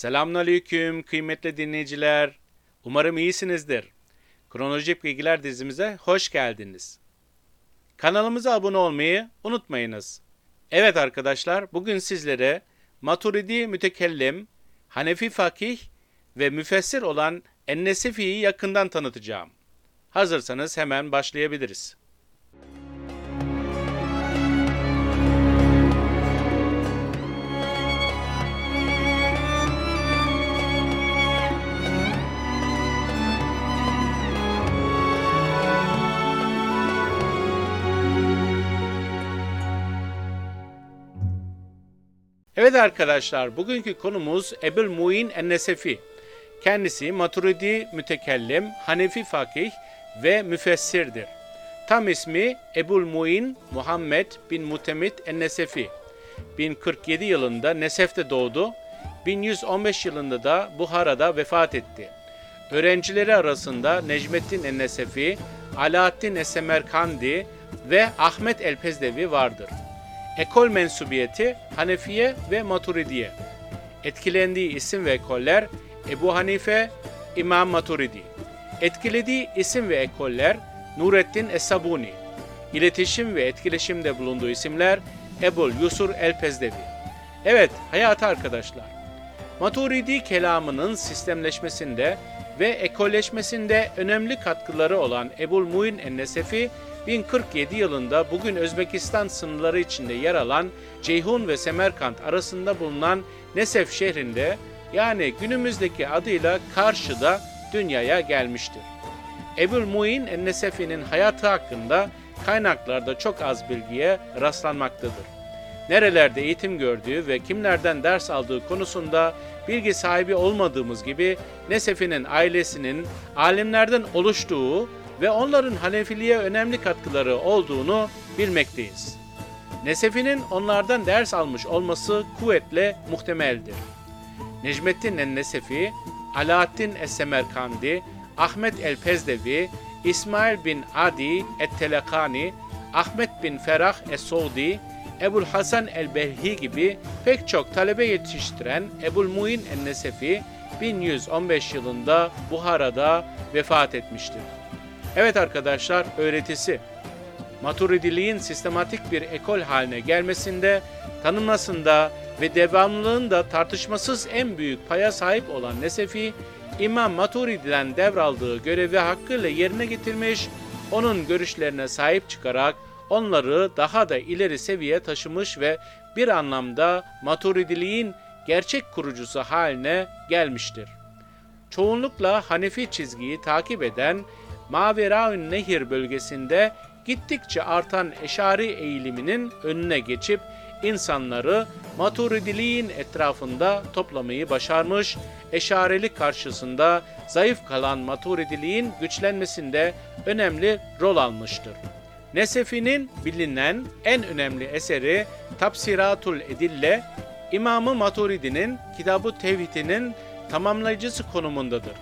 Selamünaleyküm kıymetli dinleyiciler. Umarım iyisinizdir. Kronolojik Bilgiler dizimize hoş geldiniz. Kanalımıza abone olmayı unutmayınız. Evet arkadaşlar, bugün sizlere Maturidi mütekellim, Hanefi fakih ve müfessir olan Ennesefi'yi yakından tanıtacağım. Hazırsanız hemen başlayabiliriz. Evet arkadaşlar, bugünkü konumuz Ebul Muin Ennesefi. Kendisi Maturidi mütekellim, Hanefi fakih ve müfessirdir. Tam ismi Ebul Muin Muhammed bin Mutemit Ennesefi. 1047 yılında Nesef'te doğdu. 1115 yılında da Buhara'da vefat etti. Öğrencileri arasında Necmettin Ennesefi, Alaaddin Esemerkandi ve Ahmet Elpezdevi vardır. Ekol mensubiyeti Hanefiye ve Maturidiye. Etkilendiği isim ve ekoller Ebu Hanife, İmam Maturidi. Etkilediği isim ve ekoller Nurettin Esabuni. İletişim ve etkileşimde bulunduğu isimler Ebul Yusur El-Pezdevi. Evet, hayatı arkadaşlar. Maturidi kelamının sistemleşmesinde ve ekolleşmesinde önemli katkıları olan Ebul Muin Ennesefi 1047 yılında bugün Özbekistan sınırları içinde yer alan Ceyhun ve Semerkant arasında bulunan Nesef şehrinde yani günümüzdeki adıyla Karşı'da dünyaya gelmiştir. Ebul Muin Ennesefi'nin hayatı hakkında kaynaklarda çok az bilgiye rastlanmaktadır. Nerelerde eğitim gördüğü ve kimlerden ders aldığı konusunda bilgi sahibi olmadığımız gibi Nesefi'nin ailesinin alimlerden oluştuğu ve onların Hanefiliğe önemli katkıları olduğunu bilmekteyiz. Nesefi'nin onlardan ders almış olması kuvvetle muhtemeldir. Necmettin en-Nesefi, Alaaddin es-Semerkandi, Ahmet el-Pezdevi, İsmail bin Adi et-Telekani, Ahmet bin Ferah es-Suudi, Ebul Hasan el-Belhi gibi pek çok talebe yetiştiren Ebul Muin en-Nesefi 1115 yılında Buhara'da vefat etmiştir. Evet arkadaşlar öğretisi Maturidiliğin sistematik bir ekol haline gelmesinde, tanınmasında ve devamlılığında tartışmasız en büyük paya sahip olan Nesefi, İmam Maturidi'den devraldığı görevi hakkıyla yerine getirmiş, onun görüşlerine sahip çıkarak onları daha da ileri seviye taşımış ve bir anlamda Maturidiliğin gerçek kurucusu haline gelmiştir. Çoğunlukla Hanefi çizgiyi takip eden Maveraün Nehir bölgesinde gittikçe artan eşari eğiliminin önüne geçip insanları maturidiliğin etrafında toplamayı başarmış, eşarelik karşısında zayıf kalan maturidiliğin güçlenmesinde önemli rol almıştır. Nesefi'nin bilinen en önemli eseri Tapsiratul Edille, İmamı Maturidi'nin Kitab-ı Tevhid'inin tamamlayıcısı konumundadır.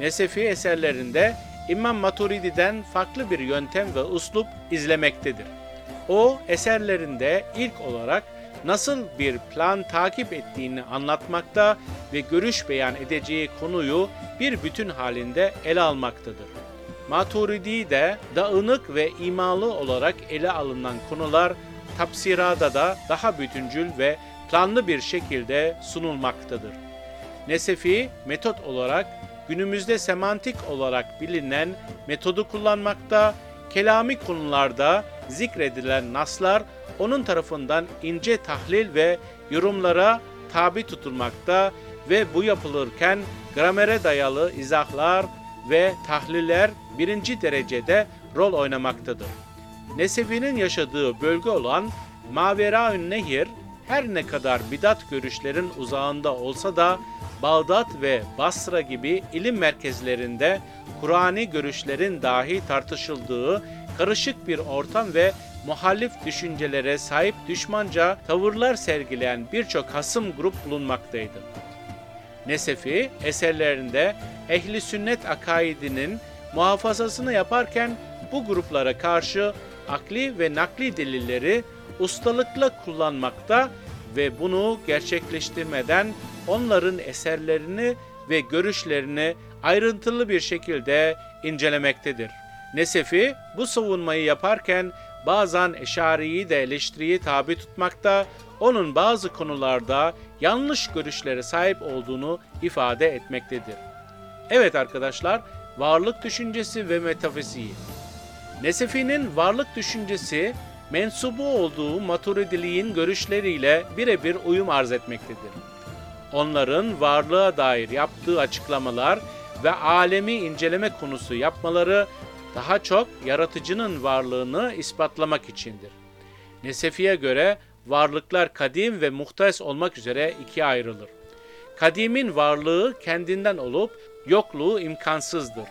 Nesefi eserlerinde İmam Maturidi'den farklı bir yöntem ve uslup izlemektedir. O eserlerinde ilk olarak nasıl bir plan takip ettiğini anlatmakta ve görüş beyan edeceği konuyu bir bütün halinde ele almaktadır. Maturidi de dağınık ve imalı olarak ele alınan konular tapsirada da daha bütüncül ve planlı bir şekilde sunulmaktadır. Nesefi metot olarak günümüzde semantik olarak bilinen metodu kullanmakta, kelami konularda zikredilen naslar onun tarafından ince tahlil ve yorumlara tabi tutulmakta ve bu yapılırken gramere dayalı izahlar ve tahliller birinci derecede rol oynamaktadır. Nesefi'nin yaşadığı bölge olan Maveraün Nehir her ne kadar bidat görüşlerin uzağında olsa da Bağdat ve Basra gibi ilim merkezlerinde Kur'ani görüşlerin dahi tartışıldığı karışık bir ortam ve muhalif düşüncelere sahip düşmanca tavırlar sergileyen birçok hasım grup bulunmaktaydı. Nesefi eserlerinde ehli sünnet akaidinin muhafazasını yaparken bu gruplara karşı akli ve nakli delilleri ustalıkla kullanmakta ve bunu gerçekleştirmeden onların eserlerini ve görüşlerini ayrıntılı bir şekilde incelemektedir. Nesefi bu savunmayı yaparken bazen Eşari'yi de eleştiriye tabi tutmakta, onun bazı konularda yanlış görüşlere sahip olduğunu ifade etmektedir. Evet arkadaşlar, varlık düşüncesi ve metafiziği. Nesefi'nin varlık düşüncesi mensubu olduğu maturidiliğin görüşleriyle birebir uyum arz etmektedir. Onların varlığa dair yaptığı açıklamalar ve alemi inceleme konusu yapmaları daha çok yaratıcının varlığını ispatlamak içindir. Nesefi'ye göre varlıklar kadim ve muhtes olmak üzere ikiye ayrılır. Kadimin varlığı kendinden olup yokluğu imkansızdır.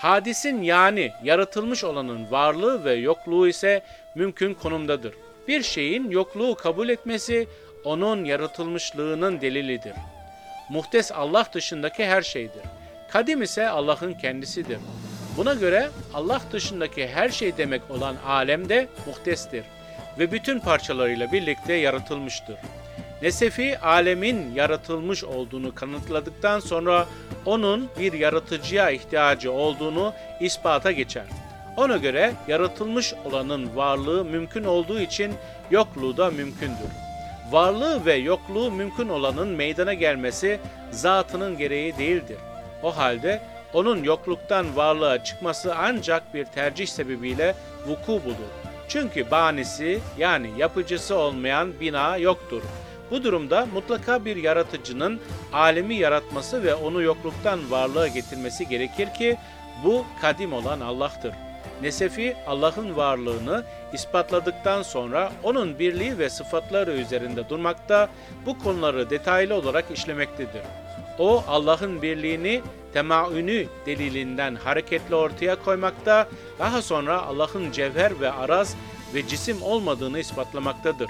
Hadisin yani yaratılmış olanın varlığı ve yokluğu ise mümkün konumdadır. Bir şeyin yokluğu kabul etmesi onun yaratılmışlığının delilidir. Muhtes Allah dışındaki her şeydir. Kadim ise Allah'ın kendisidir. Buna göre Allah dışındaki her şey demek olan alem de muhtestir ve bütün parçalarıyla birlikte yaratılmıştır. Nesefi alemin yaratılmış olduğunu kanıtladıktan sonra onun bir yaratıcıya ihtiyacı olduğunu ispata geçer. Ona göre yaratılmış olanın varlığı mümkün olduğu için yokluğu da mümkündür. Varlığı ve yokluğu mümkün olanın meydana gelmesi zatının gereği değildir. O halde onun yokluktan varlığa çıkması ancak bir tercih sebebiyle vuku bulur. Çünkü banisi yani yapıcısı olmayan bina yoktur. Bu durumda mutlaka bir yaratıcının alemi yaratması ve onu yokluktan varlığa getirmesi gerekir ki bu kadim olan Allah'tır. Nesefi Allah'ın varlığını ispatladıktan sonra onun birliği ve sıfatları üzerinde durmakta, bu konuları detaylı olarak işlemektedir. O Allah'ın birliğini temaünü delilinden hareketli ortaya koymakta, daha sonra Allah'ın cevher ve araz ve cisim olmadığını ispatlamaktadır.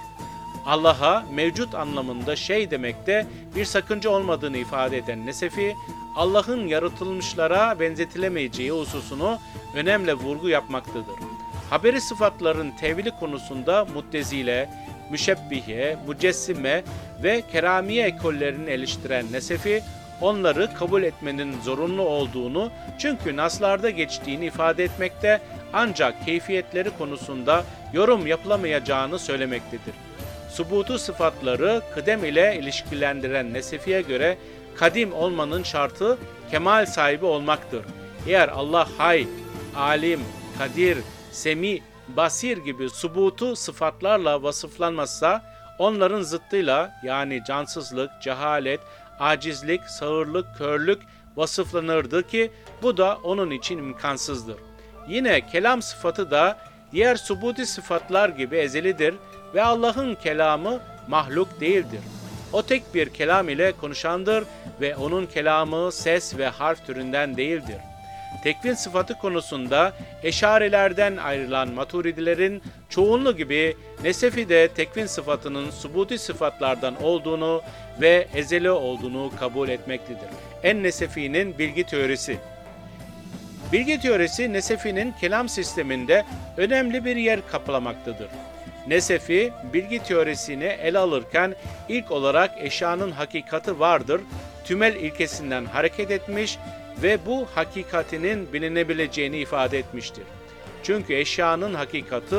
Allah'a mevcut anlamında şey demekte bir sakınca olmadığını ifade eden Nesefi, Allah'ın yaratılmışlara benzetilemeyeceği hususunu önemli vurgu yapmaktadır. Haberi sıfatların tevili konusunda muttezile, müşebbihe, mücessime ve keramiye ekollerini eleştiren Nesefi, onları kabul etmenin zorunlu olduğunu çünkü naslarda geçtiğini ifade etmekte ancak keyfiyetleri konusunda yorum yapılamayacağını söylemektedir. Subutu sıfatları kıdem ile ilişkilendiren Nesefi'ye göre kadim olmanın şartı kemal sahibi olmaktır. Eğer Allah hay, alim, kadir, semi, basir gibi subutu sıfatlarla vasıflanmazsa onların zıttıyla yani cansızlık, cehalet, acizlik, sağırlık, körlük vasıflanırdı ki bu da onun için imkansızdır. Yine kelam sıfatı da diğer subuti sıfatlar gibi ezelidir ve Allah'ın kelamı mahluk değildir. O tek bir kelam ile konuşandır ve onun kelamı ses ve harf türünden değildir. Tekvin sıfatı konusunda eşarelerden ayrılan maturidilerin çoğunluğu gibi Nesefi de tekvin sıfatının subuti sıfatlardan olduğunu ve ezeli olduğunu kabul etmektedir. En Nesefi'nin bilgi teorisi Bilgi teorisi Nesefi'nin kelam sisteminde önemli bir yer kaplamaktadır. Nesefi bilgi teorisini ele alırken ilk olarak eşyanın hakikati vardır, tümel ilkesinden hareket etmiş ve bu hakikatinin bilinebileceğini ifade etmiştir. Çünkü eşyanın hakikati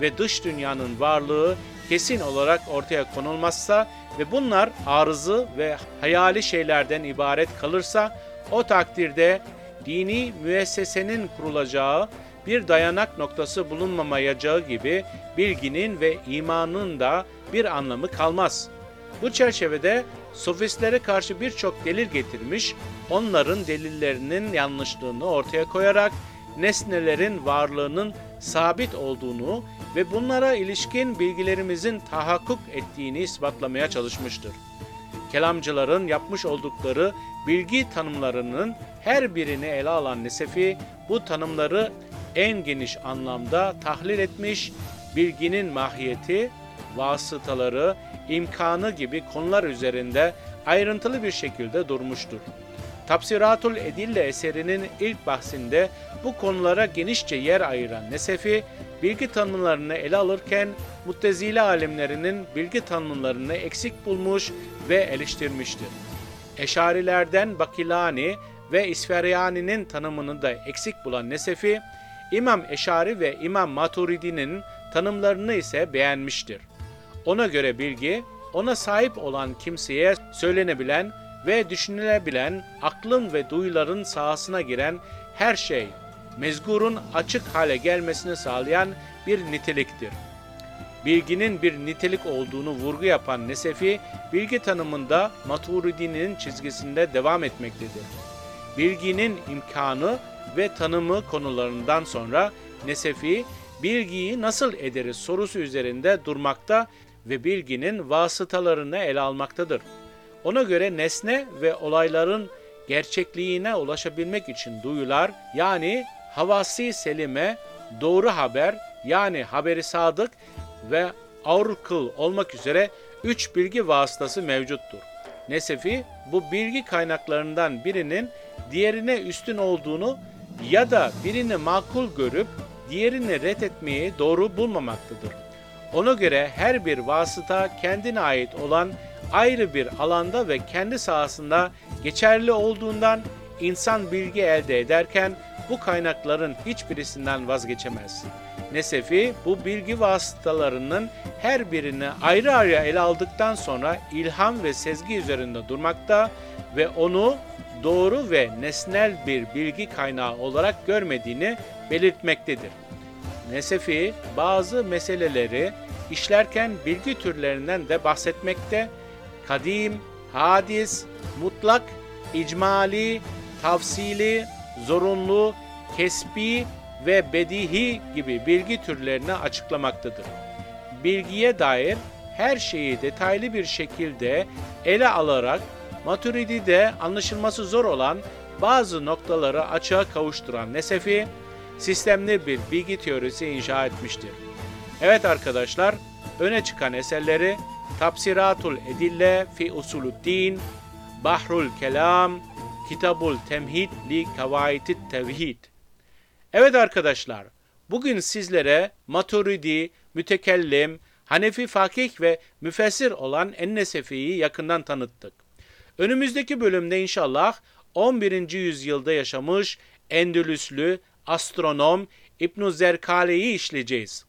ve dış dünyanın varlığı kesin olarak ortaya konulmazsa ve bunlar arızı ve hayali şeylerden ibaret kalırsa o takdirde dini müessesenin kurulacağı bir dayanak noktası bulunmamayacağı gibi bilginin ve imanın da bir anlamı kalmaz. Bu çerçevede sofistlere karşı birçok delil getirmiş, onların delillerinin yanlışlığını ortaya koyarak nesnelerin varlığının sabit olduğunu ve bunlara ilişkin bilgilerimizin tahakkuk ettiğini ispatlamaya çalışmıştır. Kelamcıların yapmış oldukları bilgi tanımlarının her birini ele alan Nesefi bu tanımları en geniş anlamda tahlil etmiş, bilginin mahiyeti, vasıtaları, imkanı gibi konular üzerinde ayrıntılı bir şekilde durmuştur. Tapsiratul Edille eserinin ilk bahsinde bu konulara genişçe yer ayıran Nesefi, bilgi tanımlarını ele alırken Muttezile alimlerinin bilgi tanımlarını eksik bulmuş ve eleştirmiştir. Eşarilerden Bakilani ve İsferyani'nin tanımını da eksik bulan Nesefi, İmam Eşari ve İmam Maturidi'nin tanımlarını ise beğenmiştir. Ona göre bilgi, ona sahip olan kimseye söylenebilen ve düşünülebilen, aklın ve duyuların sahasına giren her şey, mezgurun açık hale gelmesini sağlayan bir niteliktir. Bilginin bir nitelik olduğunu vurgu yapan Nesefi, bilgi tanımında Maturidi'nin çizgisinde devam etmektedir. Bilginin imkanı ve tanımı konularından sonra Nesefi, bilgiyi nasıl ederiz sorusu üzerinde durmakta ve bilginin vasıtalarını ele almaktadır. Ona göre nesne ve olayların gerçekliğine ulaşabilmek için duyular yani havasi selime, doğru haber yani haberi sadık ve aurkıl olmak üzere üç bilgi vasıtası mevcuttur. Nesefi bu bilgi kaynaklarından birinin diğerine üstün olduğunu ya da birini makul görüp diğerini ret etmeyi doğru bulmamaktadır. Ona göre her bir vasıta kendine ait olan ayrı bir alanda ve kendi sahasında geçerli olduğundan insan bilgi elde ederken bu kaynakların hiçbirisinden vazgeçemez. Nesefi bu bilgi vasıtalarının her birini ayrı ayrı ele aldıktan sonra ilham ve sezgi üzerinde durmakta ve onu doğru ve nesnel bir bilgi kaynağı olarak görmediğini belirtmektedir. Nesefi bazı meseleleri işlerken bilgi türlerinden de bahsetmekte, kadim, hadis, mutlak, icmali, tavsili, zorunlu, kesbi ve bedihi gibi bilgi türlerini açıklamaktadır. Bilgiye dair her şeyi detaylı bir şekilde ele alarak Maturidi'de anlaşılması zor olan bazı noktaları açığa kavuşturan Nesefi, sistemli bir bilgi teorisi inşa etmiştir. Evet arkadaşlar, öne çıkan eserleri Tapsiratul Edille fi Usuluddin, Bahrul Kelam, Kitabul Temhid li Kavaitit Tevhid. Evet arkadaşlar, bugün sizlere Maturidi, Mütekellim, Hanefi fakih ve müfessir olan Ennesefi'yi yakından tanıttık. Önümüzdeki bölümde inşallah 11. yüzyılda yaşamış Endülüslü astronom İbn Zerkale'yi işleyeceğiz.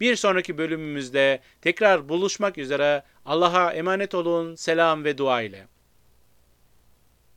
Bir sonraki bölümümüzde tekrar buluşmak üzere Allah'a emanet olun, selam ve dua ile.